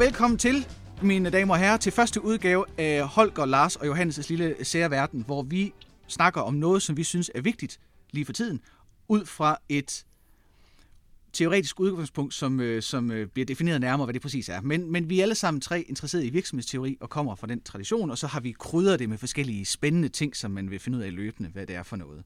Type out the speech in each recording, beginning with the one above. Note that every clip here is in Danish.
og velkommen til, mine damer og herrer, til første udgave af Holger, Lars og Johannes' lille sære verden, hvor vi snakker om noget, som vi synes er vigtigt lige for tiden, ud fra et teoretisk udgangspunkt, som, øh, som øh, bliver defineret nærmere, hvad det præcis er. Men, men vi er alle sammen tre interesserede i virksomhedsteori og kommer fra den tradition, og så har vi krydret det med forskellige spændende ting, som man vil finde ud af løbende, hvad det er for noget.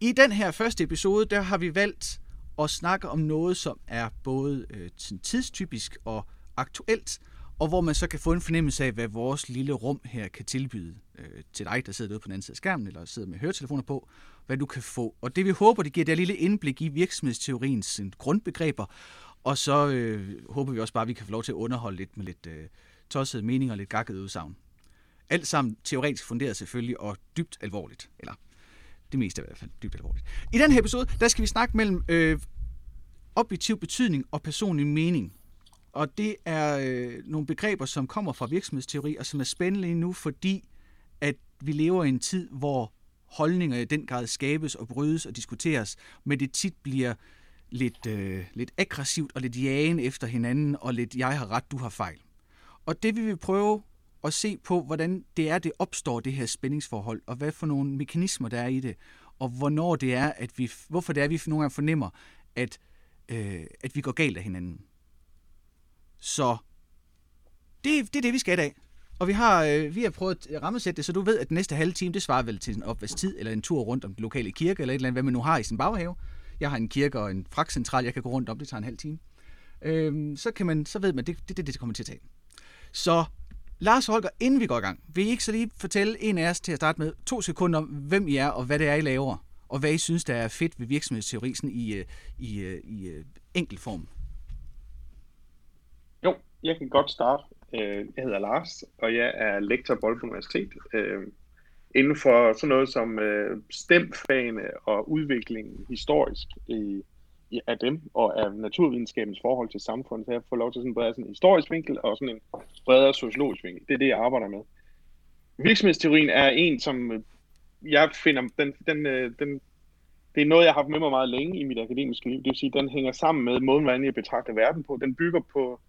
I den her første episode, der har vi valgt og snakke om noget, som er både øh, tidstypisk og aktuelt, og hvor man så kan få en fornemmelse af, hvad vores lille rum her kan tilbyde øh, til dig, der sidder derude på den anden side af skærmen, eller sidder med høretelefoner på, hvad du kan få. Og det vi håber, det giver det lille indblik i virksomhedsteoriens øh, grundbegreber, og så øh, håber vi også bare, at vi kan få lov til at underholde lidt med lidt øh, tossede meninger og lidt gakket udsagn. Alt sammen teoretisk funderet selvfølgelig, og dybt alvorligt. Eller det meste er i hvert fald dybt alvorligt. I den her episode, der skal vi snakke mellem øh, objektiv betydning og personlig mening. Og det er øh, nogle begreber, som kommer fra virksomhedsteori, og som er spændende nu, fordi at vi lever i en tid, hvor holdninger i den grad skabes og brydes og diskuteres, men det tit bliver lidt, øh, lidt aggressivt og lidt jagen efter hinanden, og lidt jeg har ret, du har fejl. Og det vi vil prøve og se på, hvordan det er, det opstår, det her spændingsforhold, og hvad for nogle mekanismer der er i det, og hvornår det er, at vi, hvorfor det er, at vi nogle gange fornemmer, at, øh, at vi går galt af hinanden. Så det, det er det, vi skal i dag. Og vi har, øh, vi har prøvet at rammesætte det, så du ved, at den næste halve time, det svarer vel til en opvasktid, eller en tur rundt om den lokale kirke, eller et eller andet, hvad man nu har i sin baghave. Jeg har en kirke og en fragtcentral, jeg kan gå rundt om, det tager en halv time. Øh, så, kan man, så ved man, det er det, det, det kommer til at tage. Så Lars Holger, inden vi går i gang, vil I ikke så lige fortælle en af os til at starte med to sekunder om, hvem I er og hvad det er, I laver, og hvad I synes, der er fedt ved virksomhedsteori sådan i, øh, i, øh, i, i enkel form? Jo, jeg kan godt starte. Jeg hedder Lars, og jeg er lektor på Aalborg Universitet. Inden for sådan noget som stemfagene og udviklingen historisk i, af dem og af naturvidenskabens forhold til samfundet, så jeg får lov til sådan en bredere sådan en historisk vinkel og sådan en bredere sociologisk vinkel. Det er det, jeg arbejder med. Virksomhedsteorien er en, som øh, jeg finder, den, den, øh, den, det er noget, jeg har haft med mig meget længe i mit akademiske liv. Det vil sige, den hænger sammen med måden, hvordan jeg betragter verden på. Den bygger på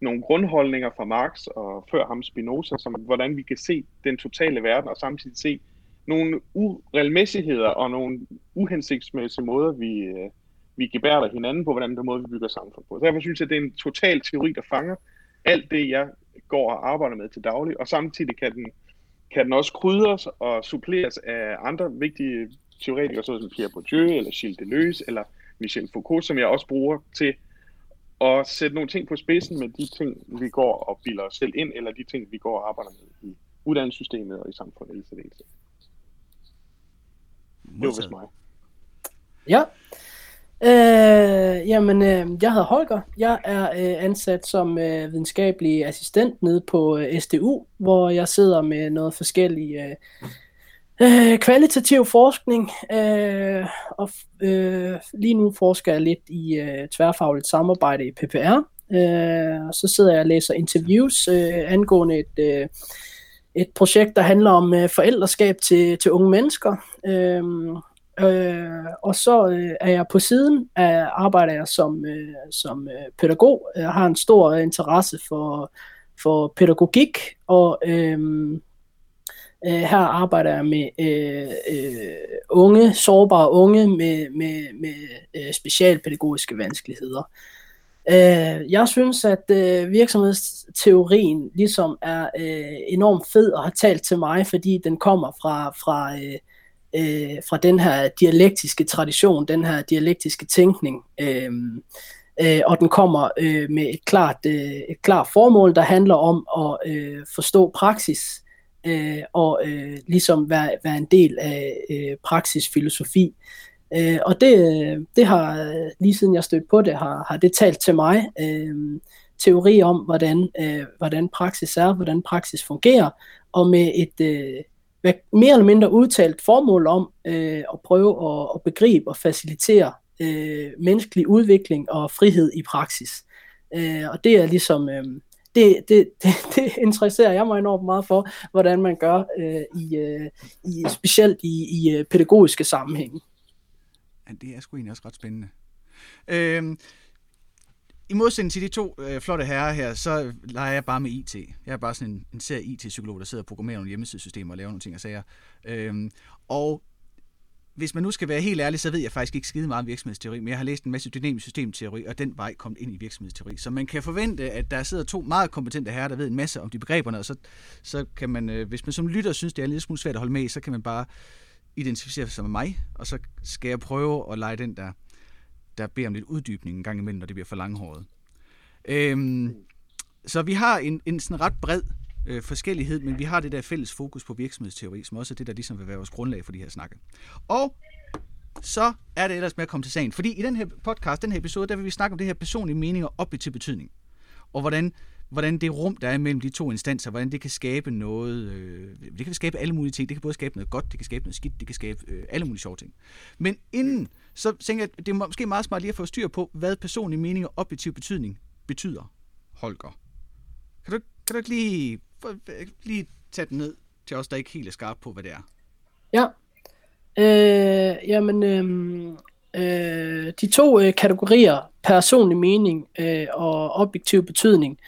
nogle grundholdninger fra Marx og før ham Spinoza, som hvordan vi kan se den totale verden og samtidig se nogle uregelmæssigheder og nogle uhensigtsmæssige måder, vi, øh, vi gebærder hinanden på, hvordan den måde, vi bygger samfund på. Så derfor synes jeg, at det er en total teori, der fanger alt det, jeg går og arbejder med til daglig, og samtidig kan den, kan den også krydres og suppleres af andre vigtige teoretikere, såsom Pierre Bourdieu, eller Gilles Deleuze, eller Michel Foucault, som jeg også bruger til at sætte nogle ting på spidsen med de ting, vi går og bilder os selv ind, eller de ting, vi går og arbejder med i uddannelsessystemet og i samfundet i særdeleshed. Det var vist mig. Ja, Øh, jamen, øh, jeg hedder Holger. Jeg er øh, ansat som øh, videnskabelig assistent nede på øh, SDU, hvor jeg sidder med noget forskellig øh, øh, kvalitativ forskning. Øh, og øh, lige nu forsker jeg lidt i øh, tværfagligt samarbejde i PPR. Øh, så sidder jeg og læser interviews øh, angående et... Øh, et projekt, der handler om øh, forældreskab til, til unge mennesker. Øh, Øh, og så øh, er jeg på siden af arbejder jeg som, øh, som øh, pædagog. Jeg har en stor øh, interesse for, for pædagogik, og øh, øh, her arbejder jeg med øh, øh, unge, sårbare unge med, med, med øh, specialpædagogiske vanskeligheder. Øh, jeg synes, at øh, virksomhedsteorien ligesom er øh, enormt fed og har talt til mig, fordi den kommer fra, fra øh, øh, fra den her dialektiske tradition, den her dialektiske tænkning. Øh, øh, og den kommer øh, med et klart, øh, et klart formål, der handler om at øh, forstå praksis øh, og øh, ligesom være, være en del af øh, praksisfilosofi. Øh, og det, det har, lige siden jeg stødte på det, har, har det talt til mig. Øh, teori om, hvordan, øh, hvordan praksis er, hvordan praksis fungerer, og med et, øh, med mere eller mindre udtalt formål om øh, at prøve at, at begribe og facilitere øh, menneskelig udvikling og frihed i praksis. Øh, og det er ligesom, øh, det, det, det, det interesserer jeg mig enormt meget for, hvordan man gør øh, i, øh, i specielt i, i øh, pædagogiske sammenhænge. Ja, det er sgu egentlig også ret spændende. Øh, i modsætning til de to øh, flotte herrer her, så leger jeg bare med IT. Jeg er bare sådan en, en serie IT-psykolog, der sidder og programmerer nogle hjemmesidesystemer og laver nogle ting og sager. Øhm, og hvis man nu skal være helt ærlig, så ved jeg faktisk ikke skide meget om virksomhedsteori, men jeg har læst en masse dynamisk systemteori, og den vej kom ind i virksomhedsteori. Så man kan forvente, at der sidder to meget kompetente herrer, der ved en masse om de begreberne, og så, så kan man, øh, hvis man som lytter synes, det er lidt smule svært at holde med i, så kan man bare identificere sig med mig, og så skal jeg prøve at lege den der, der beder om lidt uddybning en gang imellem, når det bliver for langhåret. Øhm, så vi har en, en sådan ret bred øh, forskellighed, men vi har det der fælles fokus på virksomhedsteori, som også er det, der ligesom vil være vores grundlag for de her snakke. Og så er det ellers med at komme til sagen. Fordi i den her podcast, den her episode, der vil vi snakke om det her personlige mening og til betydning. Og hvordan, hvordan det rum, der er mellem de to instanser, hvordan det kan skabe noget, øh, det kan skabe alle mulige ting. Det kan både skabe noget godt, det kan skabe noget skidt, det kan skabe øh, alle mulige sjove ting. Men inden, så tænker jeg, at det er måske meget smart lige at få styr på, hvad personlig mening og objektiv betydning betyder, Holger. Kan du, kan du ikke lige lige tage den ned til os, der ikke helt er skarpe på, hvad det er. Ja. Øh, jamen, øh, øh, de to øh, kategorier, personlig mening øh, og objektiv betydning,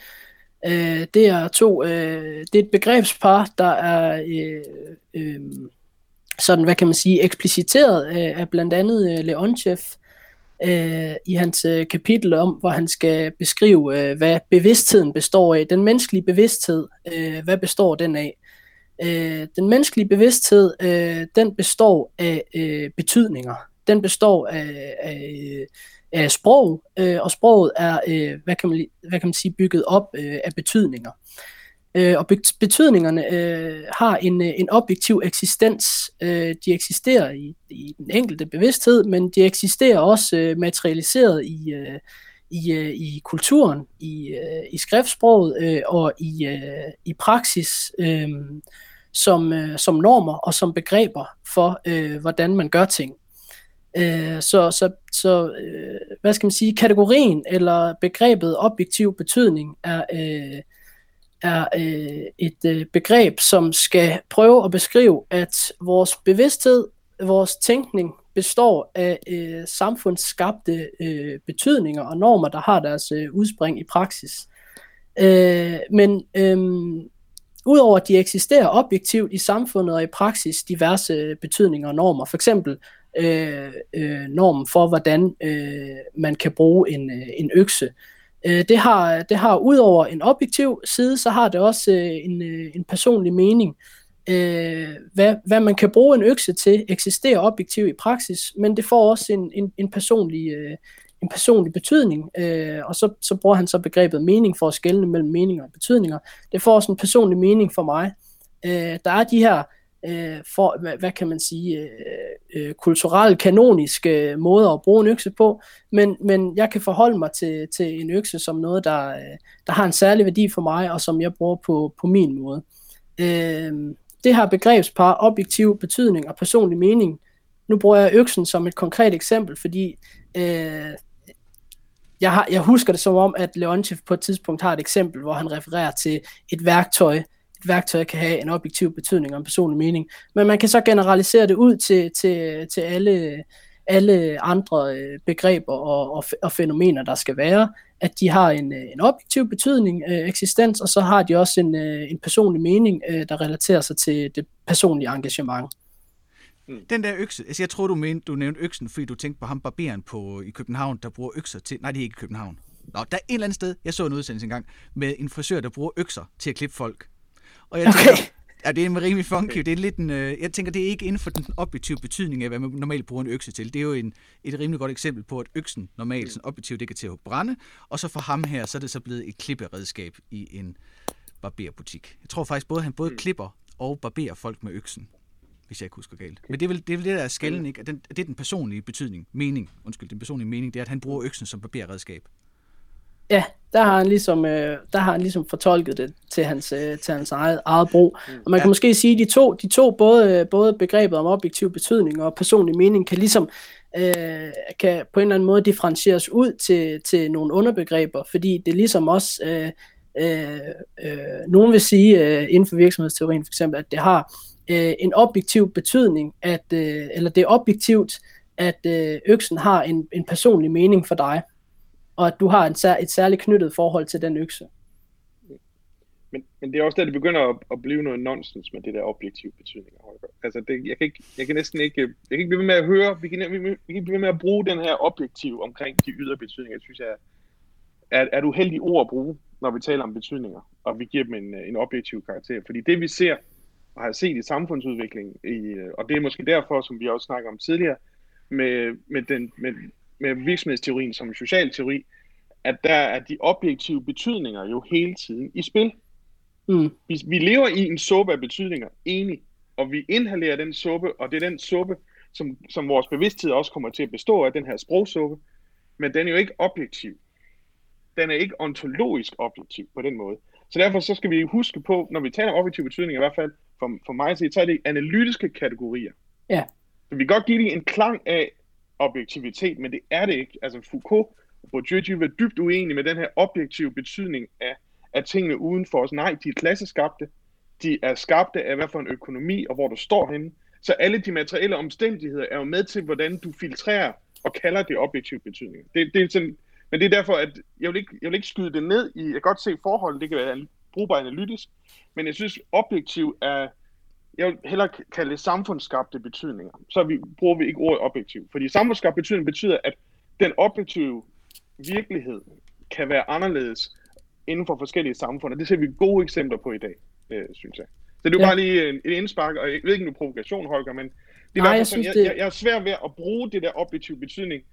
øh, det er to, øh, det er et begrebspar, der er øh, øh, sådan, hvad kan man sige, ekspliciteret øh, af blandt andet øh, Leontjev, øh, i hans øh, kapitel om, hvor han skal beskrive, øh, hvad bevidstheden består af. Den menneskelige bevidsthed, øh, hvad består den af? Øh, den menneskelige bevidsthed, øh, den består af øh, betydninger. Den består af, af, af sprog, øh, og sproget er, øh, hvad, kan man, hvad kan man sige, bygget op øh, af betydninger. Øh, øh, og betydningerne øh, har en, øh, en objektiv eksistens. Øh, de eksisterer i, i den enkelte bevidsthed, men de eksisterer også øh, materialiseret i, øh, i, øh, i kulturen, i, øh, i skriftsproget øh, og i, øh, i praksis øh, som, øh, som normer og som begreber for, øh, hvordan man gør ting. Øh, så så, så øh, hvad skal man sige, kategorien eller begrebet objektiv betydning er øh, er øh, et øh, begreb, som skal prøve at beskrive, at vores bevidsthed, vores tænkning består af øh, samfundsskabte øh, betydninger og normer, der har deres øh, udspring i praksis. Øh, men øh, udover at de eksisterer objektivt i samfundet og i praksis diverse betydninger og normer, for eksempel øh, øh, normen for, hvordan øh, man kan bruge en, øh, en økse, Øh, Øh, det har, det har udover en objektiv side, så har det også øh, en, øh, en personlig mening. Øh, hvad, hvad man kan bruge en økse til, eksisterer objektivt i praksis, men det får også en, en, en, personlig, øh, en personlig betydning, øh, og så, så bruger han så begrebet mening for at skelne mellem meninger og betydninger. Det får også en personlig mening for mig. Øh, der er de her øh, for, hvad, hvad kan man sige, øh, øh, kulturelt kanoniske øh, måder at bruge en økse på, men, men jeg kan forholde mig til, til en økse som noget, der, øh, der har en særlig værdi for mig, og som jeg bruger på, på min måde. Øh, det her begrebspar, objektiv betydning og personlig mening, nu bruger jeg øksen som et konkret eksempel, fordi øh, jeg, har, jeg husker det som om, at Leontief på et tidspunkt har et eksempel, hvor han refererer til et værktøj, et værktøj kan have en objektiv betydning og en personlig mening. Men man kan så generalisere det ud til, til, til alle, alle andre øh, begreber og, og, og fænomener, der skal være, at de har en, øh, en objektiv betydning, øh, eksistens, og så har de også en, øh, en personlig mening, øh, der relaterer sig til det personlige engagement. Den der økse, altså jeg tror du mente, du nævnte øksen, fordi du tænkte på ham barberen på, i København, der bruger økser til, nej det er ikke i København. Nå, der er et eller andet sted, jeg så en udsendelse engang, med en frisør, der bruger økser til at klippe folk. Og jeg okay. tænker, ja, det er en rimelig funky. Det er lidt en, øh, jeg tænker, det er ikke inden for den objektive betydning af, hvad man normalt bruger en økse til. Det er jo en, et rimelig godt eksempel på, at øksen normalt sådan objektivt ikke er til at brænde, og så for ham her, så er det så blevet et klipperedskab i en barberbutik. Jeg tror faktisk, både han både mm. klipper og barberer folk med øksen, hvis jeg ikke husker galt. Men det er vel det, er vel det der er skælden, ikke? Den, det er den personlige betydning, mening, undskyld, den personlige mening, det er, at han bruger øksen som barberredskab. Ja, der har han ligesom, øh, der har han ligesom fortolket det til hans, øh, til hans eget, eget brug. Mm. Og man ja. kan måske sige, at de to, de to både, både begrebet om objektiv betydning og personlig mening kan ligesom øh, kan på en eller anden måde differentieres ud til, til nogle underbegreber, fordi det ligesom også, øh, øh, øh, nogen vil sige øh, inden for virksomhedsteorien for eksempel, at det har øh, en objektiv betydning, at, øh, eller det er objektivt, at øh, øksen har en, en personlig mening for dig og at du har en sær, et særligt knyttet forhold til den økse. Men, men det er også der, det begynder at, at blive noget nonsens med det der objektive betydning. Altså, det, jeg, kan ikke, jeg kan næsten ikke, jeg kan ikke blive ved med at høre, vi kan, vi, vi kan ikke blive ved med at bruge den her objektiv omkring de ydre betydninger, synes jeg er, er et uheldigt ord at bruge, når vi taler om betydninger, og vi giver dem en, en objektiv karakter. Fordi det vi ser, og har set i samfundsudviklingen, i, og det er måske derfor, som vi også snakker om tidligere, med, med, den, med, med virksomhedsteorien som social teori, at der er de objektive betydninger jo hele tiden i spil. Mm. Vi, vi lever i en suppe af betydninger, enig, og vi inhalerer den suppe, og det er den suppe, som, som vores bevidsthed også kommer til at bestå af, den her sprogsuppe, men den er jo ikke objektiv. Den er ikke ontologisk objektiv på den måde. Så derfor så skal vi huske på, når vi taler om objektiv betydning, i hvert fald for, for mig så er det analytiske kategorier. Ja. Så vi kan godt give det en klang af objektivitet, men det er det ikke. Altså Foucault og Bourdieu, var dybt uenige med den her objektive betydning af, af tingene uden for os. Nej, de er klasseskabte. De er skabte af hvad for en økonomi, og hvor du står henne. Så alle de materielle omstændigheder er jo med til, hvordan du filtrerer og kalder det objektiv betydning. Det, det er sådan, men det er derfor, at jeg vil, ikke, jeg vil ikke skyde det ned i, jeg kan godt se forholdet, det kan være brugbar analytisk, men jeg synes objektiv er, jeg vil hellere kalde det samfundsskabte betydninger. Så vi, bruger vi ikke ordet objektiv. Fordi samfundsskabt betydning betyder, at den objektive virkelighed kan være anderledes inden for forskellige samfund, og det ser vi gode eksempler på i dag, øh, synes jeg. Så det er ja. bare lige en, en indspark, og jeg ved ikke, om provokation, Holger, men det er Nej, jeg, sådan, jeg, det... jeg, jeg er svær ved at bruge det der objektive betydning,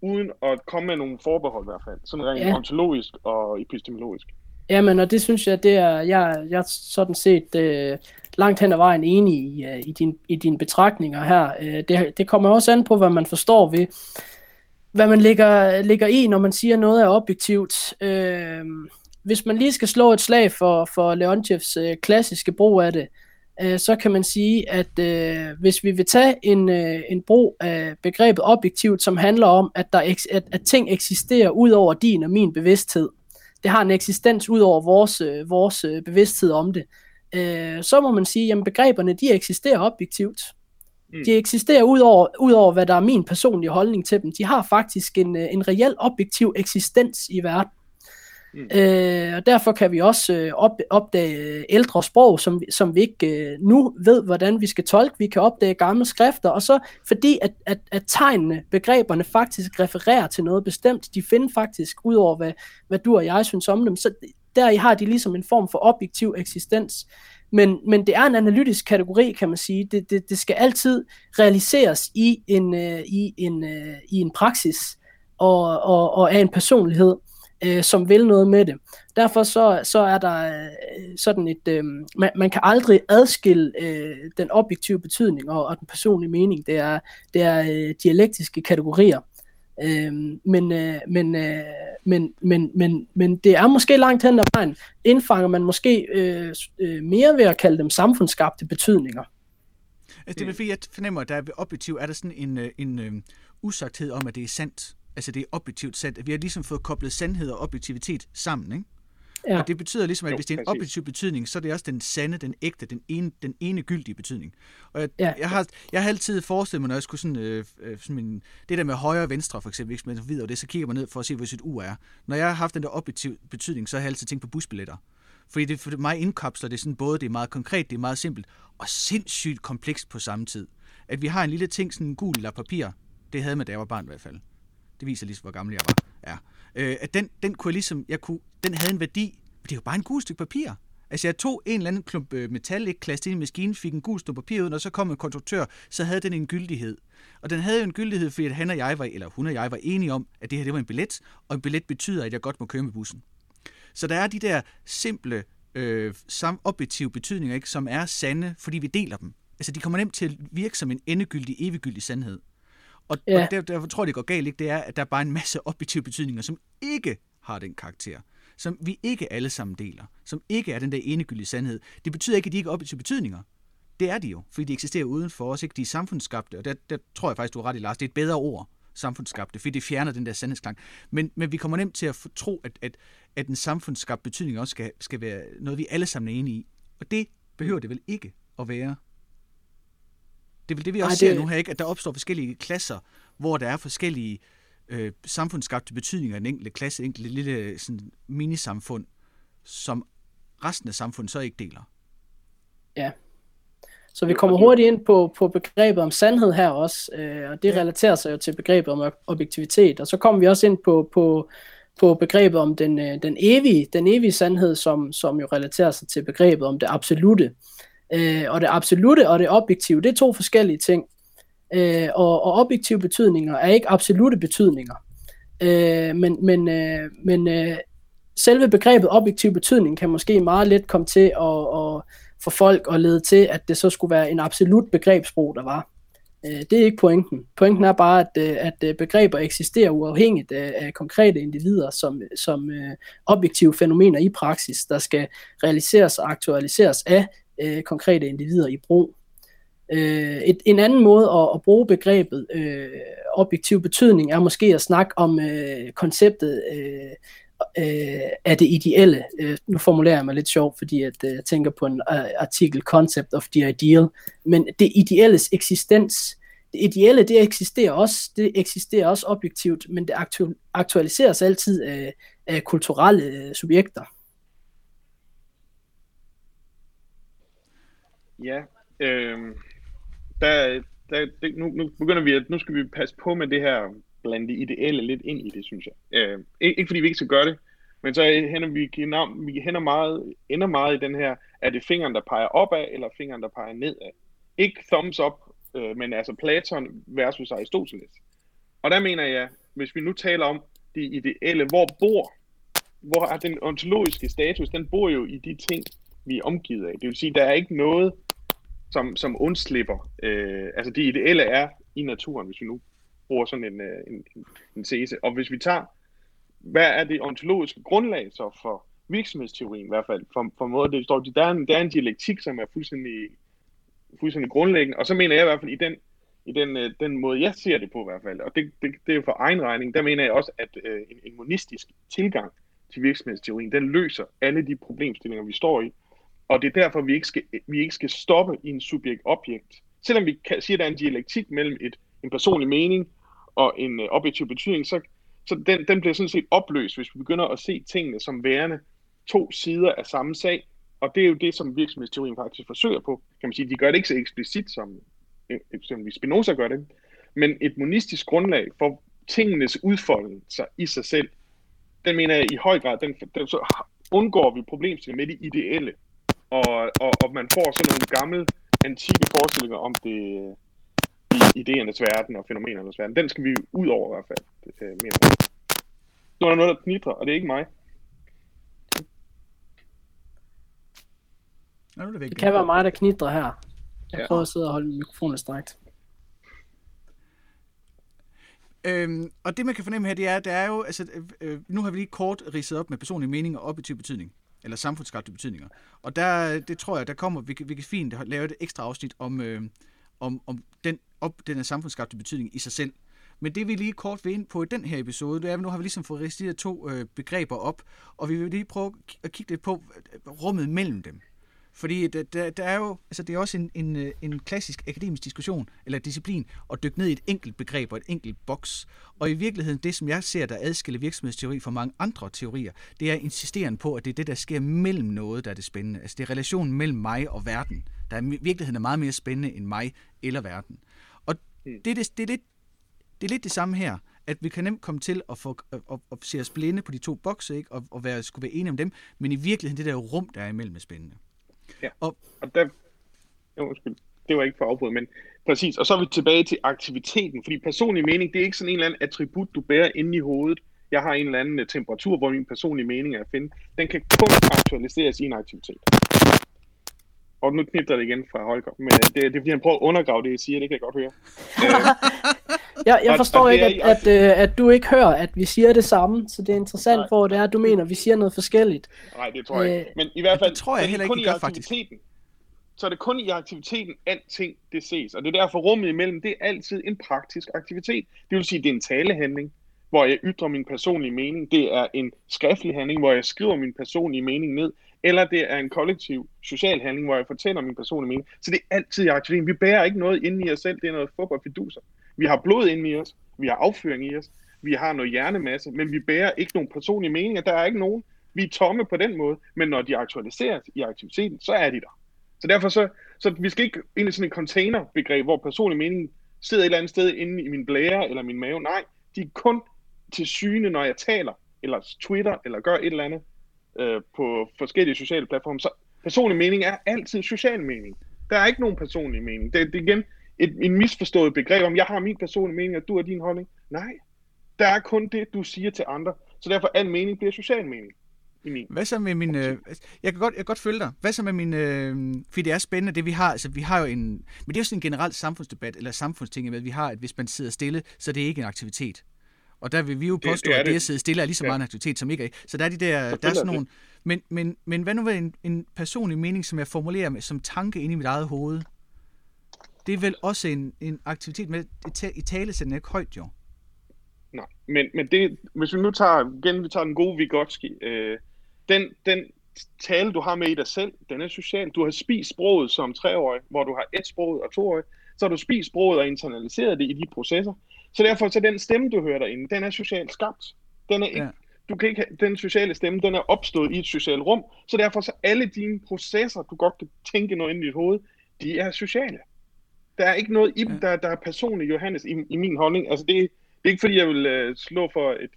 uden at komme med nogle forbehold i hvert fald, sådan rent ja. ontologisk og epistemologisk. Jamen, og det synes jeg, det er, jeg, jeg er sådan set øh, langt hen ad vejen enig i, øh, i, din, i dine betragtninger her. Øh, det, det kommer også an på, hvad man forstår ved, hvad man lægger, lægger i, når man siger noget er objektivt. Øh, hvis man lige skal slå et slag for, for Leontievs øh, klassiske brug af det, øh, så kan man sige, at øh, hvis vi vil tage en, øh, en brug af begrebet objektivt, som handler om, at, der eks, at, at ting eksisterer ud over din og min bevidsthed, det har en eksistens ud over vores, øh, vores øh, bevidsthed om det, øh, så må man sige, at begreberne de eksisterer objektivt. Mm. De eksisterer ud over, ud over, hvad der er min personlige holdning til dem. De har faktisk en, øh, en reel objektiv eksistens i verden. Mm. Øh, og derfor kan vi også øh, op, opdage ældre sprog, som, som vi ikke øh, nu ved, hvordan vi skal tolke. Vi kan opdage gamle skrifter, og så fordi at, at, at tegnene, begreberne faktisk refererer til noget bestemt, de finder faktisk ud over, hvad, hvad du og jeg synes om dem, så der har de ligesom en form for objektiv eksistens. Men, men det er en analytisk kategori, kan man sige. Det, det, det skal altid realiseres i en, øh, i en, øh, i en praksis og, og, og af en personlighed øh, som vil noget med det. Derfor så, så er der øh, sådan et, øh, man, man kan aldrig adskille øh, den objektive betydning og, og den personlige mening. Det er, det er øh, dialektiske kategorier. Øh, men, øh, men, øh, men, men, men, men det er måske langt hen ad vejen. Indfanger man måske øh, øh, mere ved at kalde dem samfundsskabte betydninger. Altså, det er fordi, jeg fornemmer, at der ved objektiv er der sådan en, øh, en øh, usagthed om, at det er sandt altså det er objektivt sandt. Vi har ligesom fået koblet sandhed og objektivitet sammen, ikke? Ja. Og det betyder ligesom, at jo, hvis det er en præcis. objektiv betydning, så er det også den sande, den ægte, den ene, den ene gyldige betydning. Og jeg, ja. jeg, har, jeg har altid forestillet mig, når jeg skulle sådan, øh, øh, sådan en, det der med højre og venstre, for eksempel, hvis man videre det, så kigger man ned for at se, hvor sit ur er. Når jeg har haft den der objektiv betydning, så har jeg altid tænkt på busbilletter. Fordi det for mig indkapsler det sådan både, det er meget konkret, det er meget simpelt, og sindssygt komplekst på samme tid. At vi har en lille ting, sådan en gul lap papir, det havde man, da jeg var barn i hvert fald det viser lige, hvor gammel jeg var. Ja. Øh, at den, den kunne jeg ligesom, jeg kunne, den havde en værdi, men det er jo bare en god stykke papir. Altså jeg tog en eller anden klump øh, metal, ikke klasset ind i maskinen, fik en gul stykke papir ud, og så kom en konstruktør, så havde den en gyldighed. Og den havde jo en gyldighed, fordi at han og jeg var, eller hun og jeg var enige om, at det her det var en billet, og en billet betyder, at jeg godt må køre med bussen. Så der er de der simple, øh, sam objektive betydninger, ikke, som er sande, fordi vi deler dem. Altså de kommer nemt til at virke som en endegyldig, eviggyldig sandhed. Og, ja. og der, derfor tror jeg, det går galt, ikke? det er, at der er bare en masse objektive betydninger, som ikke har den karakter, som vi ikke alle sammen deler, som ikke er den der enegyldige sandhed. Det betyder ikke, at de ikke er objektive betydninger. Det er de jo, fordi de eksisterer uden for os. Ikke? De er samfundsskabte, og der, der tror jeg faktisk, du har ret i, Lars. Det er et bedre ord, samfundsskabte, fordi det fjerner den der sandhedsklang. Men, men vi kommer nemt til at tro, at, at, at en samfundsskabt betydning også skal, skal være noget, vi alle sammen er enige i. Og det behøver det vel ikke at være. Det er vel det, vi også Ej, det... ser nu her, ikke? at der opstår forskellige klasser, hvor der er forskellige øh, samfundsskabte betydninger af den enkelte klasse, enkelte lille sådan, minisamfund, som resten af samfundet så ikke deler. Ja. Så vi kommer hurtigt ind på, på begrebet om sandhed her også, øh, og det relaterer sig jo til begrebet om objektivitet, og så kommer vi også ind på, på, på begrebet om den, øh, den, evige, den evige sandhed, som, som jo relaterer sig til begrebet om det absolute. Øh, og det absolute og det objektive, det er to forskellige ting. Øh, og, og objektive betydninger er ikke absolute betydninger. Øh, men men, øh, men øh, selve begrebet objektiv betydning kan måske meget let komme til at, at få folk at lede til, at det så skulle være en absolut begrebsbrug, der var. Øh, det er ikke pointen. Pointen er bare, at, øh, at øh, begreber eksisterer uafhængigt øh, af konkrete individer som, som objektive fænomener i praksis, der skal realiseres og aktualiseres af Øh, konkrete individer i brug. Øh, et, en anden måde at, at bruge begrebet øh, objektiv betydning er måske at snakke om øh, konceptet øh, øh, af det ideelle. Øh, nu formulerer jeg mig lidt sjovt, fordi at, øh, jeg tænker på en øh, artikel Concept of the Ideal. Men det ideelles eksistens, det ideelle, det eksisterer også, det eksisterer også objektivt, men det aktu- aktualiseres altid af, af kulturelle øh, subjekter. Ja, øh, der, der, det, nu, nu begynder vi at, nu skal vi passe på med det her blande det ideelle lidt ind i det, synes jeg. Øh, ikke, fordi vi ikke skal gøre det, men så hænder vi, vi hænder meget, ender meget i den her, er det fingeren, der peger opad, eller fingeren, der peger nedad? Ikke thumbs up, øh, men altså Platon versus Aristoteles. Og der mener jeg, hvis vi nu taler om det ideelle, hvor bor, hvor er den ontologiske status, den bor jo i de ting, vi er omgivet af. Det vil sige, der er ikke noget, som, som undslipper. Øh, altså det ideelle er i naturen, hvis vi nu bruger sådan en, øh, en, en, en tese. Og hvis vi tager, hvad er det ontologiske grundlag så for virksomhedsteorien i hvert fald, for, for måde det står, der er, en, der er en dialektik, som er fuldstændig, fuldstændig grundlæggende, og så mener jeg i hvert fald i den, i den, øh, den måde, jeg ser det på i hvert fald, og det, det, det er for egen regning, der mener jeg også, at øh, en, en monistisk tilgang til virksomhedsteorien, den løser alle de problemstillinger, vi står i, og det er derfor, vi ikke skal, vi ikke skal stoppe i en subjekt-objekt. Selvom vi kan sige, at der er en dialektik mellem et, en personlig mening og en øh, objektiv betydning, så, så den, den bliver sådan set opløst, hvis vi begynder at se tingene som værende to sider af samme sag. Og det er jo det, som virksomhedsteorien faktisk forsøger på. Kan man sige, de gør det ikke så eksplicit, som øh, eksempelvis Spinoza gør det, men et monistisk grundlag for tingenes udfoldelse i sig selv, den mener jeg i høj grad, den, den så undgår vi problemstillingen med det ideelle, og, og, og man får sådan nogle gamle, antikke forestillinger om det, i idéernes verden og fænomenernes verden. Den skal vi ud over i hvert fald, øh, mener jeg. Nu er der noget, der knitrer, og det er ikke mig. Ja, det, det kan være mig, der knitrer her. Jeg ja. prøver at sidde og holde mikrofonen strækt. Øhm, og det man kan fornemme her, det er, det er jo, altså, øh, øh, nu har vi lige kort ridset op med personlig mening og objektiv betydning, eller samfundsskabte betydninger. Og der, det tror jeg, der kommer, vi, vi kan fint lave et ekstra afsnit om, øh, om, om den, op, den er samfundsskabte betydning i sig selv. Men det vi lige kort vil ind på i den her episode, det er, at nu har vi ligesom fået ristet to øh, begreber op, og vi vil lige prøve at kigge lidt på øh, rummet mellem dem. Fordi der, der, der er jo, altså det er også en, en, øh, en klassisk akademisk diskussion, eller disciplin, at dykke ned i et enkelt begreb og et enkelt boks. Og i virkeligheden, det som jeg ser, der adskiller virksomhedsteori fra mange andre teorier, det er insisteren på, at det er det, der sker mellem noget, der er det spændende. Altså det er relationen mellem mig og verden, der i virkeligheden er meget mere spændende end mig eller verden. Og mm. det, det, det, er lidt, det er lidt det samme her, at vi kan nemt komme til at, få, at, at, at se os blinde på de to bokse, ikke? Og, og være, skulle være enige om dem, men i virkeligheden det der rum, der er imellem er spændende. Ja, og, og der, jo, undskyld, det var ikke for afbrud, men præcis, og så er vi tilbage til aktiviteten, fordi personlig mening, det er ikke sådan en eller anden attribut, du bærer inde i hovedet. Jeg har en eller anden temperatur, hvor min personlige mening er at finde. Den kan kun aktualiseres i en aktivitet. Og nu knipper det igen fra Holger, men øh, det, det er fordi, han prøver at undergrave det, jeg siger, det kan jeg godt høre. jeg, jeg forstår og, ikke, at, at, at, øh, at du ikke hører, at vi siger det samme, så det er interessant, nej. hvor det er, at du mener, at vi siger noget forskelligt. Nej, det tror jeg ikke. Øh, men i hvert fald, det tror jeg heller ikke, kun i aktiviteten. Så er det kun i aktiviteten, alting det ses. Og det er derfor rummet imellem, det er altid en praktisk aktivitet. Det vil sige, det er en talehandling, hvor jeg ytrer min personlige mening. Det er en skriftlig handling, hvor jeg skriver min personlige mening ned eller det er en kollektiv social handling, hvor jeg fortæller min personlige mening. Så det er altid i aktivering. Vi bærer ikke noget inde i os selv, det er noget fup og fiduser. Vi har blod inde i os, vi har afføring i os, vi har noget hjernemasse, men vi bærer ikke nogen personlige meninger. Der er ikke nogen. Vi er tomme på den måde, men når de aktualiseres i aktiviteten, så er de der. Så derfor så, så vi skal ikke ind i sådan en containerbegreb, hvor personlig mening sidder et eller andet sted inde i min blære eller min mave. Nej, de er kun til syne, når jeg taler, eller Twitter, eller gør et eller andet øh, på forskellige sociale platforme. Så personlig mening er altid social mening. Der er ikke nogen personlig mening. Det, det igen et, en misforstået begreb om, jeg har min personlige mening, og du har din holdning. Nej, der er kun det, du siger til andre. Så derfor al mening bliver social mening. I min. Hvad så med min... Øh, jeg, kan godt, jeg kan godt følge dig. Hvad så med min... Øh, fordi det er spændende, det vi har. Altså, vi har jo en... Men det er jo sådan en generel samfundsdebat, eller samfundsting, at vi har, at hvis man sidder stille, så det er ikke en aktivitet. Og der vil vi jo påstå, det, det at det at sidde stille er lige så meget ja. en aktivitet, som ikke er. Så der er de der, der er sådan nogle... Men, men, men hvad nu med en, en personlig mening, som jeg formulerer med, som tanke ind i mit eget hoved? Det er vel også en, en aktivitet med... I tale sætter ikke højt, jo. Nej, men, men det, hvis vi nu tager, igen, vi tager den gode Vygotsky, øh, den, den tale, du har med i dig selv, den er social. Du har spist sproget som treårig, hvor du har et sprog og toårig. Så har du spist sproget og internaliseret det i de processer. Så derfor så den stemme, du hører derinde, den er socialt skabt. Den er ikke, ja. du kan ikke, den sociale stemme, den er opstået i et socialt rum. Så derfor så alle dine processer, du godt kan tænke noget ind i dit hoved, de er sociale. Der er ikke noget i dem, der, der er personligt, Johannes, i, i min holdning. Altså det, det er ikke fordi, jeg vil uh, slå for et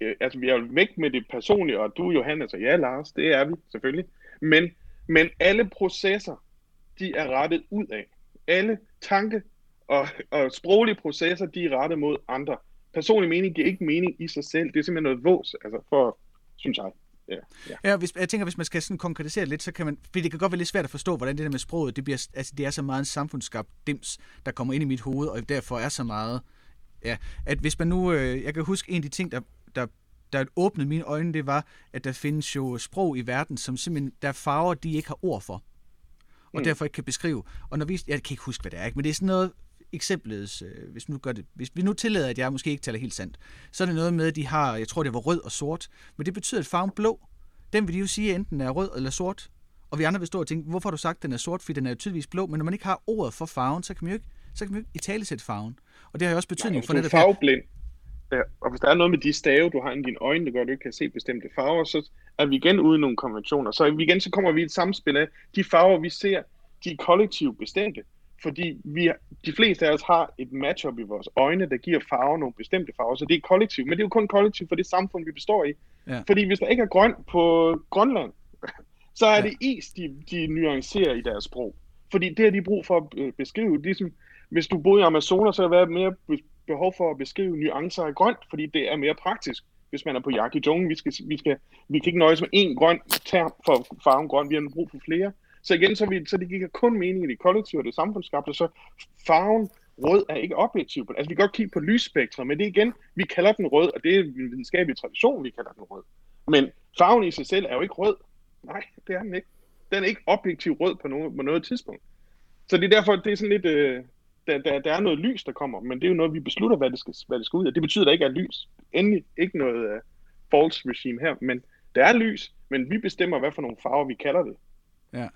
øh, altså vi er jo væk med det personlige, og du Johannes og ja Lars, det er vi selvfølgelig. Men, men alle processer, de er rettet ud af. Alle tanke og, og sproglige processer, de er rettet mod andre. Personlig mening giver ikke mening i sig selv. Det er simpelthen noget vås, altså for, synes jeg. Ja, ja. ja hvis, jeg tænker, hvis man skal sådan konkretisere lidt, så kan man, fordi det kan godt være lidt svært at forstå, hvordan det der med sproget, det, bliver, altså, det er så meget en samfundsskabt dims, der kommer ind i mit hoved, og derfor er så meget, ja, at hvis man nu, øh, jeg kan huske en af de ting, der der, der åbnede mine øjne, det var, at der findes jo sprog i verden, som simpelthen, der er farver, de ikke har ord for. Og mm. derfor ikke kan beskrive. Og når vi, jeg kan ikke huske, hvad det er, ikke? men det er sådan noget, eksemplet, øh, hvis, nu gør det, hvis vi nu tillader, at jeg måske ikke taler helt sandt, så er det noget med, at de har, jeg tror det var rød og sort, men det betyder, at farven blå, den vil de jo sige, enten er rød eller sort. Og vi andre vil stå og tænke, hvorfor har du sagt, at den er sort, fordi den er tydeligvis blå, men når man ikke har ordet for farven, så kan man jo ikke, så kan man jo ikke i tale sætte farven. Og det har jo også betydning Nej, for netop... farveblind. Ja, og hvis der er noget med de stave, du har i dine øjne, der gør, at du ikke kan se bestemte farver, så er vi igen ude i nogle konventioner. Så igen, så kommer vi i et samspil af, de farver, vi ser, de er kollektivt bestemte. Fordi vi, de fleste af os har et matchup i vores øjne, der giver farver nogle bestemte farver, så det er kollektivt. Men det er jo kun kollektivt for det samfund, vi består i. Ja. Fordi hvis der ikke er grøn på Grønland, så er ja. det is, de, de nuancerer i deres sprog. Fordi det har de brug for at beskrive. Ligesom, hvis du boede i Amazonas, så er det mere behov for at beskrive nuancer af grønt, fordi det er mere praktisk, hvis man er på jagt i junglen. Vi, skal, vi, skal, vi kan ikke nøjes med én grøn term for farven grøn, vi har brug for flere. Så igen, så, vi, så det giver kun mening i det kollektive og det samfundsskabte, så farven rød er ikke objektiv. Altså vi kan godt kigge på lysspektret, men det er igen, vi kalder den rød, og det er en videnskabelig tradition, vi kalder den rød. Men farven i sig selv er jo ikke rød. Nej, det er den ikke. Den er ikke objektiv rød på noget, på noget tidspunkt. Så det er derfor, det er sådan lidt, øh, der, der, der er noget lys, der kommer, men det er jo noget, vi beslutter, hvad det skal, hvad det skal ud af. Det betyder, at der ikke er lys. Endelig ikke noget uh, false regime her, men der er lys, men vi bestemmer, hvad for nogle farver vi kalder det. Ja.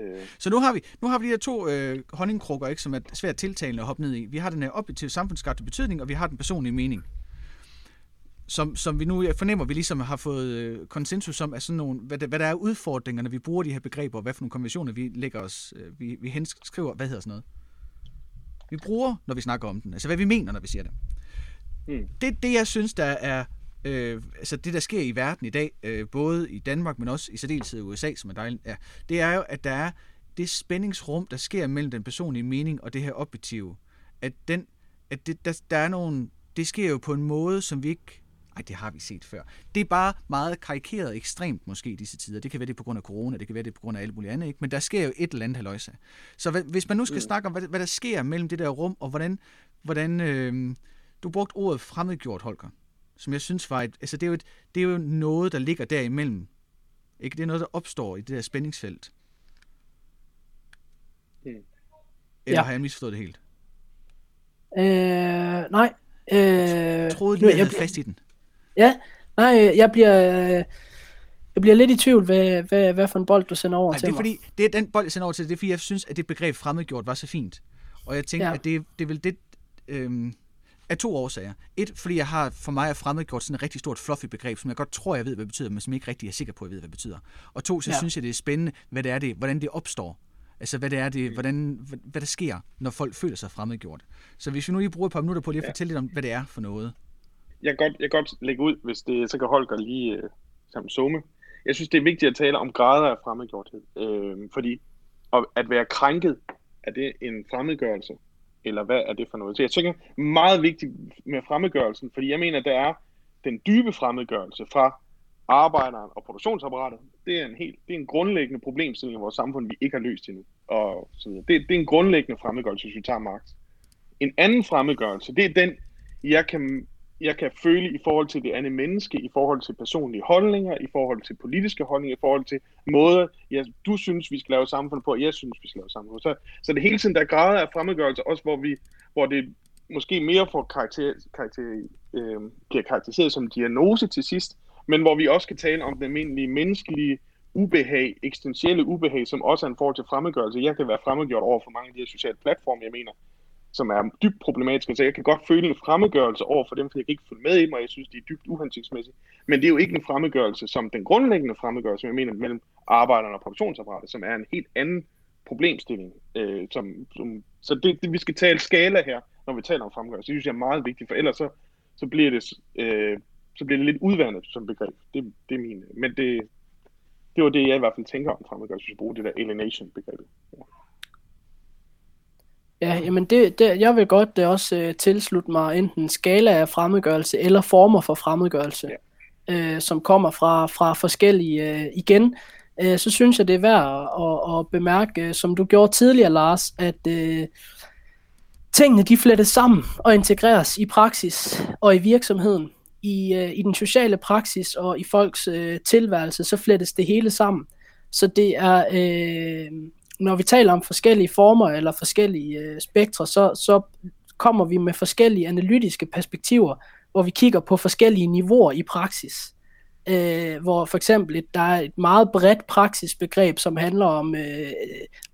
Øh. Så nu har vi nu har vi de her to øh, honningkrukker, ikke, som er svært tiltalende at hoppe ned i. Vi har den her objektive samfundsskabte betydning, og vi har den personlige mening. Som, som vi nu fornemmer, vi ligesom har fået øh, konsensus om, er sådan nogle, hvad, hvad der er udfordringer, når vi bruger de her begreber, og hvad for nogle konventioner vi lægger os, øh, vi, vi henskriver, hvad hedder sådan noget? vi bruger, når vi snakker om den. Altså, hvad vi mener, når vi siger det. Mm. Det, det jeg synes, der er øh, altså det, der sker i verden i dag, øh, både i Danmark, men også i særdeleshed i USA, som er dejligt, ja, det er jo, at der er det spændingsrum, der sker mellem den personlige mening og det her objektive. At, den, at det, der, der er nogle, det sker jo på en måde, som vi ikke ej, det har vi set før. Det er bare meget karikeret ekstremt måske i disse tider. Det kan være det på grund af corona, det kan være det på grund af alt muligt andet, ikke? men der sker jo et eller andet haløjse. Så hvis man nu skal mm. snakke om, hvad, hvad der sker mellem det der rum, og hvordan, hvordan øh, du brugte ordet fremmedgjort, Holger, som jeg synes var et, altså det er jo, et, det er jo noget, der ligger derimellem. Ikke? Det er noget, der opstår i det der spændingsfelt. Mm. Eller ja. har jeg misforstået det helt? Øh, nej. Øh, jeg troede lige, jeg, jeg havde fast i den. Ja, nej, jeg bliver, jeg bliver lidt i tvivl, hvad, hvad, hvad for en bold du sender over Ej, til det er mig. Fordi, det er den bold, jeg sender over til det er fordi, jeg synes, at det begreb fremmedgjort var så fint. Og jeg tænker, ja. at det, det er vel det... Øhm, Af to årsager. Et, fordi jeg har for mig er fremmedgjort sådan et rigtig stort fluffy begreb, som jeg godt tror, jeg ved, hvad det betyder, men som jeg ikke rigtig er sikker på, at jeg ved, hvad det betyder. Og to, så ja. synes jeg, det er spændende, hvad det er det, hvordan det opstår. Altså, hvad det er det, hvordan, hvad, der sker, når folk føler sig fremmedgjort. Så hvis vi nu lige bruger et par minutter på lige at ja. fortælle lidt om, hvad det er for noget. Jeg kan godt, jeg kan godt lægge ud, hvis det så kan Holger lige øh, sammen zoome. Jeg synes, det er vigtigt at tale om grader af fremmedgjorthed. Øh, fordi at være krænket, er det en fremmedgørelse? Eller hvad er det for noget? Så jeg tænker meget vigtigt med fremmedgørelsen, fordi jeg mener, at der er den dybe fremmedgørelse fra arbejderen og produktionsapparatet. Det er en helt, det er en grundlæggende problemstilling i vores samfund, vi ikke har løst endnu. Og så videre. Det, det er en grundlæggende fremmedgørelse, hvis vi tager Marx. En anden fremmedgørelse, det er den, jeg kan jeg kan føle i forhold til det andet menneske, i forhold til personlige holdninger, i forhold til politiske holdninger, i forhold til måder, ja, du synes, vi skal lave samfund på, og jeg synes, vi skal lave samfund på. Så, så det hele tiden, der er grader af fremmedgørelse, også hvor, vi, hvor det måske mere får karakter, karakter, øh, bliver karakteriseret som diagnose til sidst, men hvor vi også kan tale om den almindelige menneskelige ubehag, eksistentielle ubehag, som også er en forhold til fremmedgørelse. Jeg kan være fremmedgjort over for mange af de her sociale platforme, jeg mener, som er dybt problematiske. Så jeg kan godt føle en fremmedgørelse over for dem, for jeg kan ikke følge med i dem, og jeg synes, de er dybt uhensigtsmæssige. Men det er jo ikke en fremmedgørelse som den grundlæggende fremmedgørelse, jeg mener, mellem arbejderne og produktionsapparatet, som er en helt anden problemstilling. Øh, som, som, så det, det, vi skal tale skala her, når vi taler om fremmedgørelse. Det synes jeg er meget vigtigt, for ellers så, så bliver det øh, så bliver det lidt udvandet som begreb. Det, det er min. Men det, det var det, jeg i hvert fald tænker om fremmedgørelse, hvis vi bruger det der alienation-begrebet. Ja. Ja, jamen det, det, jeg vil godt det også uh, tilslutte mig enten skala af fremmedgørelse eller former for fremmedgørelse, ja. uh, som kommer fra, fra forskellige uh, igen. Uh, så synes jeg, det er værd at, at bemærke, uh, som du gjorde tidligere, Lars, at uh, tingene de flettes sammen og integreres i praksis og i virksomheden. I, uh, i den sociale praksis og i folks uh, tilværelse, så flettes det hele sammen. Så det er... Uh, når vi taler om forskellige former eller forskellige øh, spektre, så, så kommer vi med forskellige analytiske perspektiver, hvor vi kigger på forskellige niveauer i praksis. Øh, hvor for eksempel et, der er et meget bredt praksisbegreb, som handler om øh,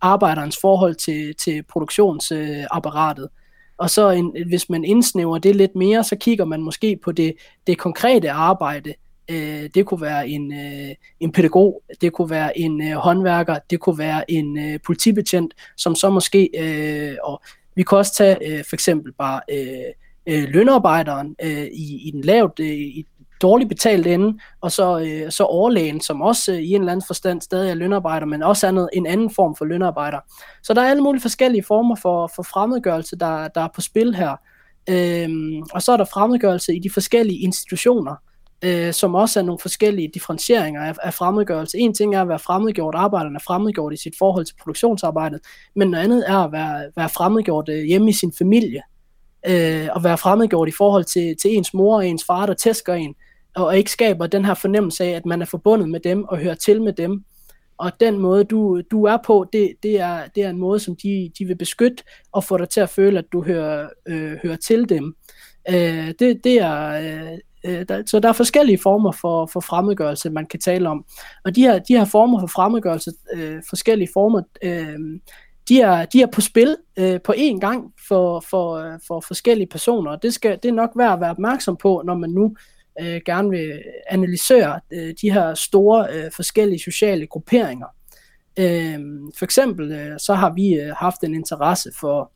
arbejderens forhold til, til produktionsapparatet. Øh, og så en, hvis man indsnæver det lidt mere, så kigger man måske på det, det konkrete arbejde, Øh, det kunne være en, øh, en pædagog, det kunne være en øh, håndværker, det kunne være en øh, politibetjent, som så måske, øh, og vi kan også tage øh, for eksempel bare øh, øh, lønarbejderen øh, i, i den lavt, øh, i dårligt betalt ende, og så, øh, så overlægen, som også øh, i en eller anden forstand stadig er lønarbejder, men også andet, en anden form for lønarbejder. Så der er alle mulige forskellige former for, for fremmedgørelse, der, der er på spil her. Øhm, og så er der fremmedgørelse i de forskellige institutioner øh, som også er nogle forskellige differentieringer af, af fremmedgørelse. En ting er at være fremmedgjort, arbejderen er fremmedgjort i sit forhold til produktionsarbejdet, men noget andet er at være, være fremmedgjort øh, hjemme i sin familie, øh, og være fremmedgjort i forhold til, til ens mor og ens far, der tæsker en, og ikke skaber den her fornemmelse af, at man er forbundet med dem og hører til med dem. Og den måde, du, du er på, det, det, er, det er en måde, som de, de vil beskytte og få dig til at føle, at du hører, øh, hører til dem. Øh, det, det er, øh, Øh, der, så der er forskellige former for, for fremmedgørelse, man kan tale om. Og de her, de her former for fremmedgørelse, øh, forskellige former, øh, de, er, de er på spil øh, på én gang for, for, øh, for forskellige personer. Og det, skal, det er nok værd at være opmærksom på, når man nu øh, gerne vil analysere øh, de her store øh, forskellige sociale grupperinger. Øh, for eksempel øh, så har vi øh, haft en interesse for,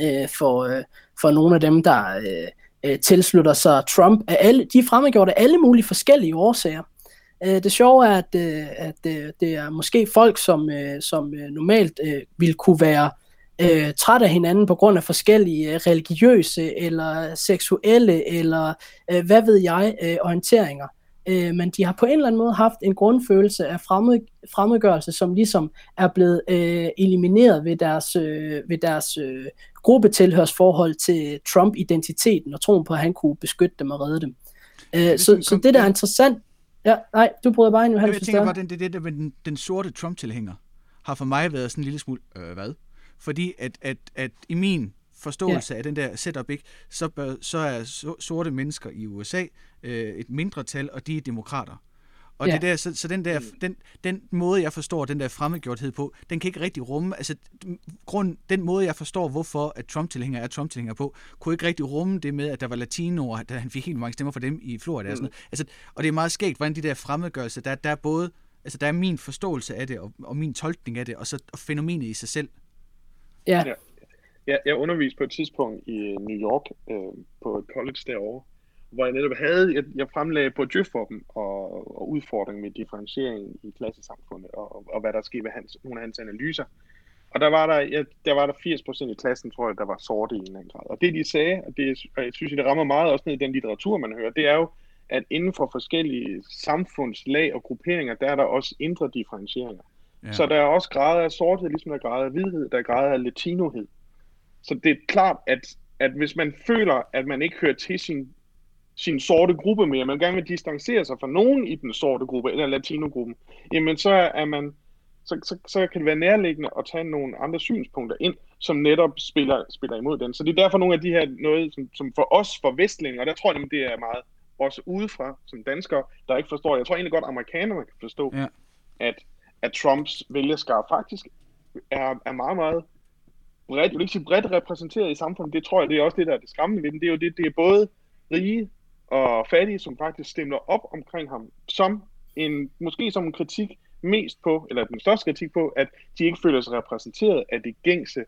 øh, for, øh, for nogle af dem, der øh, øh, tilslutter sig Trump. Af alle, de er fremmedgjort af alle mulige forskellige årsager. Øh, det sjove er, at, øh, at øh, det er måske folk, som, øh, som øh, normalt øh, ville kunne være øh, træt af hinanden på grund af forskellige øh, religiøse eller seksuelle eller øh, hvad ved jeg øh, orienteringer. Øh, men de har på en eller anden måde haft en grundfølelse af fremmed, fremmedgørelse, som ligesom er blevet øh, elimineret ved deres, øh, ved deres øh, gruppetilhørsforhold til Trump-identiteten og troen på, at han kunne beskytte dem og redde dem. Øh, så, så det der er interessant, Ja, nej, du bryder bare ind, Johannes. Jeg tænker bare, det, det, det der med den, den sorte Trump-tilhænger har for mig været sådan en lille smule, øh, hvad? Fordi at, at, at i min forståelse ja. af den der setup, ikke, så, bør, så er sorte mennesker i USA øh, et mindretal, og de er demokrater. Og Ja. det der, så, så den, der, den, den måde, jeg forstår den der fremmedgjorthed på, den kan ikke rigtig rumme, altså grund, den måde, jeg forstår, hvorfor at Trump-tilhænger er Trump-tilhænger på, kunne ikke rigtig rumme det med, at der var latinoer, da han fik helt mange stemmer for dem i Florida og sådan noget. Altså, og det er meget skægt, hvordan de der fremmedgørelser, der, der er både, altså der er min forståelse af det, og, og min tolkning af det, og så og fænomenet i sig selv. Ja, Ja. Jeg, jeg underviste på et tidspunkt i øh, New York øh, på et college derovre, hvor jeg netop havde, jeg, jeg fremlagde på Djøf for dem og, og udfordring med differentiering i klassesamfundet og, og hvad der skete ved hans, nogle af hans analyser. Og der var der, ja, der var der 80% i klassen, tror jeg, der var sorte i en eller anden grad. Og det de sagde, og det, og jeg synes, det rammer meget også ned i den litteratur, man hører, det er jo, at inden for forskellige samfundslag og grupperinger, der er der også indre differentieringer. Ja. Så der er også grader af sorthed, ligesom der er grader af hvidhed, der er grader af latinohed. Så det er klart, at, at hvis man føler, at man ikke hører til sin, sin sorte gruppe mere, man gerne vil distancere sig fra nogen i den sorte gruppe, eller latinogruppen, jamen så er man, så, så, så kan det være nærliggende at tage nogle andre synspunkter ind, som netop spiller, spiller imod den. Så det er derfor nogle af de her noget, som, som for os, for vestlænder, og der tror jeg, det er meget også udefra, som danskere, der ikke forstår. Jeg tror egentlig godt, at amerikanerne kan forstå, Ja. at, at Trumps vælgerskab faktisk er, er meget, meget bredt, jeg vil ikke sige bredt repræsenteret i samfundet, det tror jeg, det er også det, der er det skræmmende ved den. Det er jo det, det er både rige og fattige, som faktisk stemmer op omkring ham, som en, måske som en kritik mest på, eller den største kritik på, at de ikke føler sig repræsenteret af det gængse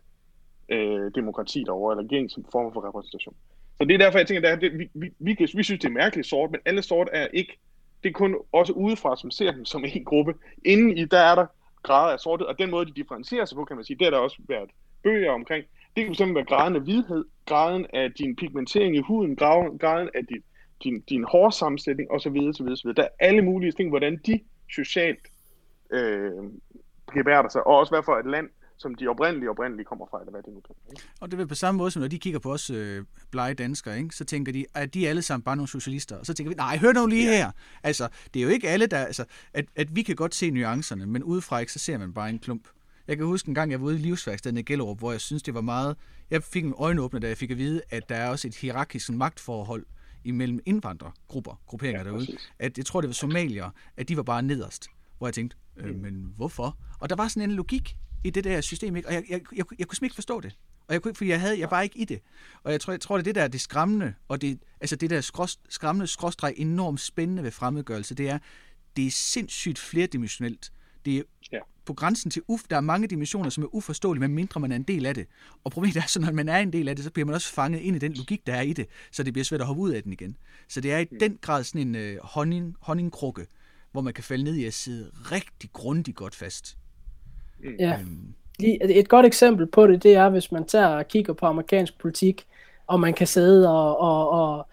øh, demokrati derovre, eller gængse form for repræsentation. Så det er derfor, jeg tænker, at det, vi, vi, vi, kan, vi synes, det er mærkeligt sort, men alle sort er ikke, det er kun også udefra, som ser dem som en gruppe. Inden i, der er der grader af sorthed, og den måde, de differentierer sig på, kan man sige, det har der også været bøger omkring. Det kan fx være graden af hvidhed, graden af din pigmentering i huden, graden, af din, din, din hårsammensætning osv. osv., osv. Der er alle mulige ting, hvordan de socialt øh, gebærder sig, og også hvad for et land, som de oprindelige oprindelige kommer fra, eller hvad det nu kan ikke? Og det er vel på samme måde, som når de kigger på os øh, blege danskere, ikke? så tænker de, at de alle sammen bare nogle socialister. Og så tænker vi, nej, hør nu lige her. Altså, det er jo ikke alle, der... Altså, at, at vi kan godt se nuancerne, men udefra ikke, så ser man bare en klump. Jeg kan huske en gang, jeg var ude i livsværkstedet i Gellerup, hvor jeg synes, det var meget... Jeg fik en øjenåbner, da jeg fik at vide, at der er også et hierarkisk magtforhold imellem indvandrergrupper, grupperinger Ja, derude. præcis. At jeg tror, det var somalier, at de var bare nederst. Hvor jeg tænkte, øh, men hvorfor? Og der var sådan en logik i det der system, ikke? og jeg, jeg, jeg, jeg kunne simpelthen ikke forstå det. Og jeg kunne ikke, fordi jeg, havde, jeg var ikke i det. Og jeg tror, jeg tror det er det der er det skræmmende, og det, altså det der skrås, skræmmende skråstreg enormt spændende ved fremmedgørelse, det er, det er sindssygt flerdimensionelt. Det er Ja. På grænsen til uf, der er mange dimensioner, som er uforståelige, medmindre man er en del af det. Og problemet er, så når man er en del af det, så bliver man også fanget ind i den logik, der er i det, så det bliver svært at hoppe ud af den igen. Så det er i den grad sådan en øh, honning, honningkrukke, hvor man kan falde ned i at sidde rigtig grundigt godt fast. ja. Øhm, Et godt eksempel på det, det er, hvis man tager og kigger på amerikansk politik, og man kan sidde og, og, og,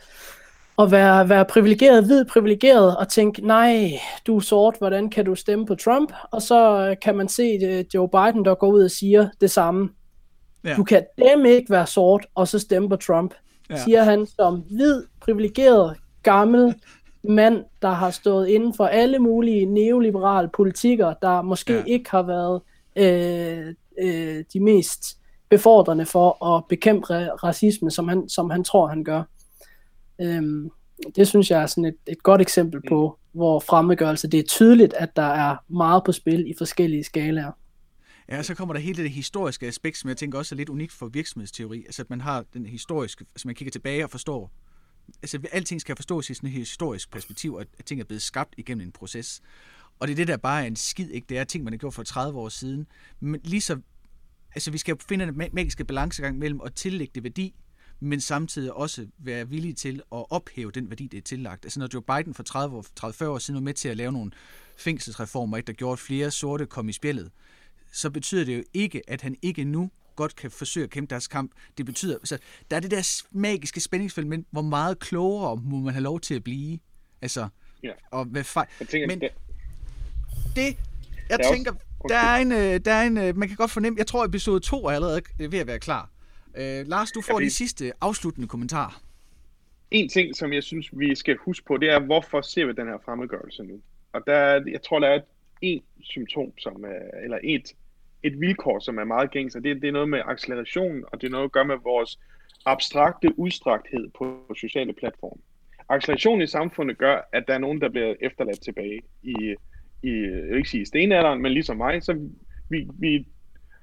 og være, være privilegeret, hvid privilegeret, og tænke, nej, du er sort, hvordan kan du stemme på Trump? Og så kan man se øh, Joe Biden, der går ud og siger det samme. Ja. Du kan dem ikke være sort, og så stemme på Trump, Ja. siger han som hvid, privilegeret, gammel mand, der har stået inden for alle mulige neoliberale politikker, der måske Ja. ikke har været øh, øh, de mest befordrende for at bekæmpe ra- racisme, som han, som han tror, han gør. Øhm, det synes jeg er sådan et, et godt eksempel på, hvor fremmedgørelse, det er tydeligt, at der er meget på spil i forskellige skalaer. Ja, og så kommer der hele det historiske aspekt, som jeg tænker også er lidt unikt for virksomhedsteori. Altså, at man har den historiske, altså man kigger tilbage og forstår, altså alting skal forstås i sådan et historisk perspektiv, at, at ting er blevet skabt igennem en proces. Og det er det, der bare er en skid, ikke? Det er ting, man har gjort for 30 år siden. Men lige så, altså vi skal finde ma- magiske balancegang mellem at tillægge det værdi, men samtidig også være villige til at ophæve den værdi, det er tillagt. Altså når Joe Biden for 30 år, 30-40 år siden var med til at lave nogle fængselsreformer, ikke, der gjorde, at flere sorte kom i spjældet, så betyder det jo ikke, at han ikke nu godt kan forsøge at kæmpe deres kamp. Det betyder, altså, der er det der magiske spændingsfelt, men hvor meget klogere må man have lov til at blive? Altså, Ja. og hvad fejl. Tænker, Men- det, Det, jeg Der er tænker, også- der er en, øh, der er en, øh, man kan godt fornemme, jeg tror episode 2 er allerede ved at være klar. Øh, Lars, du får fordi- de sidste afsluttende kommentarer. en ting, som jeg synes, vi skal huske på, det er, hvorfor ser vi den her fremmedgørelse nu? Og der, er- jeg tror, der er et symptom, som er, eller et, et vilkår, som er meget gængs, og det, det er noget med acceleration, og det er noget at gøre med vores abstrakte udstrækthed på sociale platforme. acceleration i samfundet gør, at der er nogen, der bliver efterladt tilbage i, i jeg vil ikke sige stenalderen, men ligesom mig, så vi, vi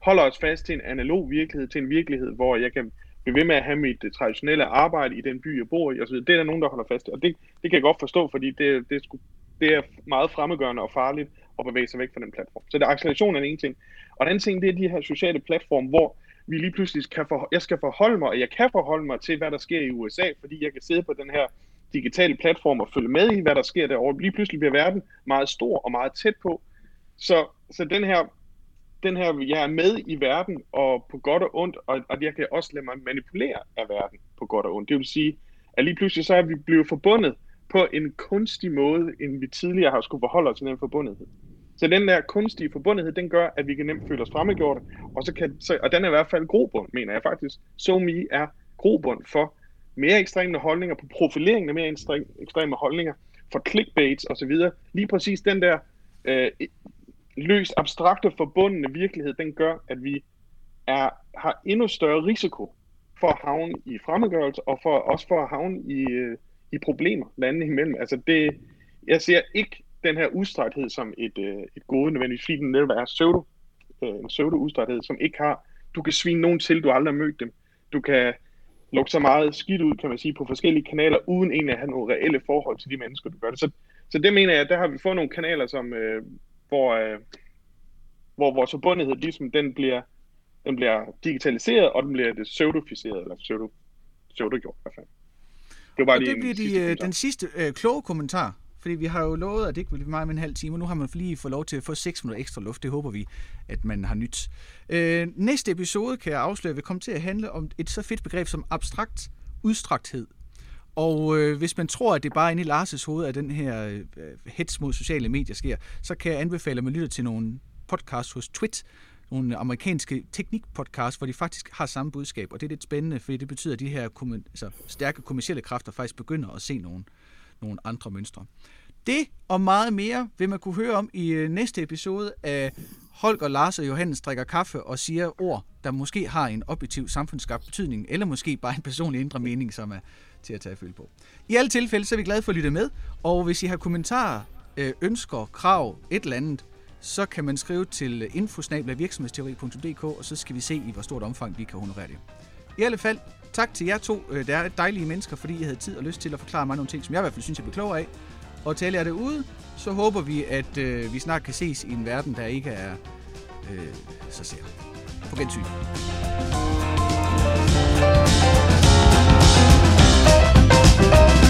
holder os fast til en analog virkelighed, til en virkelighed, hvor jeg kan blive ved med at have mit øh, traditionelle arbejde i den by, jeg bor i, og så det er der nogen, der holder fast i, og det, det kan jeg godt forstå, fordi det, det, sku, det er meget fremmedgørende og farligt at bevæge sig væk fra den platform. Så det er acceleration er en ting. Og den anden ting, det er de her sociale platforme, hvor vi lige pludselig kan for, jeg skal forholde mig, og jeg kan forholde mig til, hvad der sker i USA, fordi jeg kan sidde på den her digitale platform og følge med i, hvad der sker derovre. Lige pludselig bliver verden meget stor og meget tæt på. Så, så den her den her, jeg er med i verden, og på godt og ondt, og, og jeg kan også lade mig manipulere af verden på godt og ondt. Det vil sige, at lige pludselig så er vi blevet forbundet på en kunstig måde, end vi tidligere har skulle forholde os til den forbundethed. Så den der kunstige forbundethed, den gør, at vi kan nemt føle os fremmedgjorte, og, så kan, så, og den er i hvert fald grobund, mener jeg faktisk. SoMe er grobund for mere ekstreme holdninger, på profileringen af mere ekstreme holdninger, for clickbaits osv. Lige præcis den der øh, løst abstrakte forbundne virkelighed, den gør, at vi er, har endnu større risiko for at havne i fremmedgørelse, og for, også for at havne i, øh, i problemer landene imellem. Altså det, jeg ser ikke den her udstræthed som et, øh, et gode nødvendigvis, fordi den netop er pseudo, øh, en pseudo-udstræthed, som ikke har, du kan svine nogen til, du aldrig har mødt dem. Du kan lukke så meget skidt ud, kan man sige, på forskellige kanaler, uden egentlig at have nogle reelle forhold til de mennesker, du gør det. Så, så det mener jeg, der har vi fået nogle kanaler, som, øh, hvor, øh, hvor vores forbundethed, ligesom den bliver, den bliver digitaliseret, og den bliver det pseudoficeret, eller pseudo, pseudo-gjort i hvert fald. Det, var bare og det bliver de, sidste øh, den sidste øh, kloge kommentar, fordi vi har jo lovet, at det ikke vil blive meget med en halv time, og nu har man lige fået lov til at få 6 minutter ekstra luft. Det håber vi, at man har nyt. Øh, næste episode, kan jeg afsløre, vil komme til at handle om et så fedt begreb som abstrakt udstrakthed. Og øh, hvis man tror, at det bare inde i Lars' hoved, at den her øh, hets mod sociale medier sker, så kan jeg anbefale, at man lytter til nogle podcasts hos Twit, nogle amerikanske teknikpodcasts, hvor de faktisk har samme budskab. Og det er lidt spændende, fordi det betyder, at de her altså, stærke kommersielle kræfter faktisk begynder at se nogle, nogle andre mønstre. Det og meget mere vil man kunne høre om i øh, næste episode af Holger, Lars og Johannes drikker kaffe og siger ord, der måske har en objektiv samfundsskabt betydning, eller måske bare en personlig indre mening, som er til at tage følge på. I alle tilfælde så er vi glade for at lytte med, og hvis I har kommentarer, øh, ønsker, krav, et eller andet, så kan man skrive til øh, infosnabelavirksomhedsteori.dk, og så skal vi se i, hvor stort omfang vi kan honorere det. I alle fald, tak til jer to. Øh, der er dejlige mennesker, fordi I havde tid og lyst til at forklare mig nogle ting, som jeg i hvert fald synes, jeg bliver klogere af. Og til alle jer derude, så håber vi, at øh, vi snart kan ses i en verden, der ikke er øh, så ser. På gensyn. thank you Oh, you.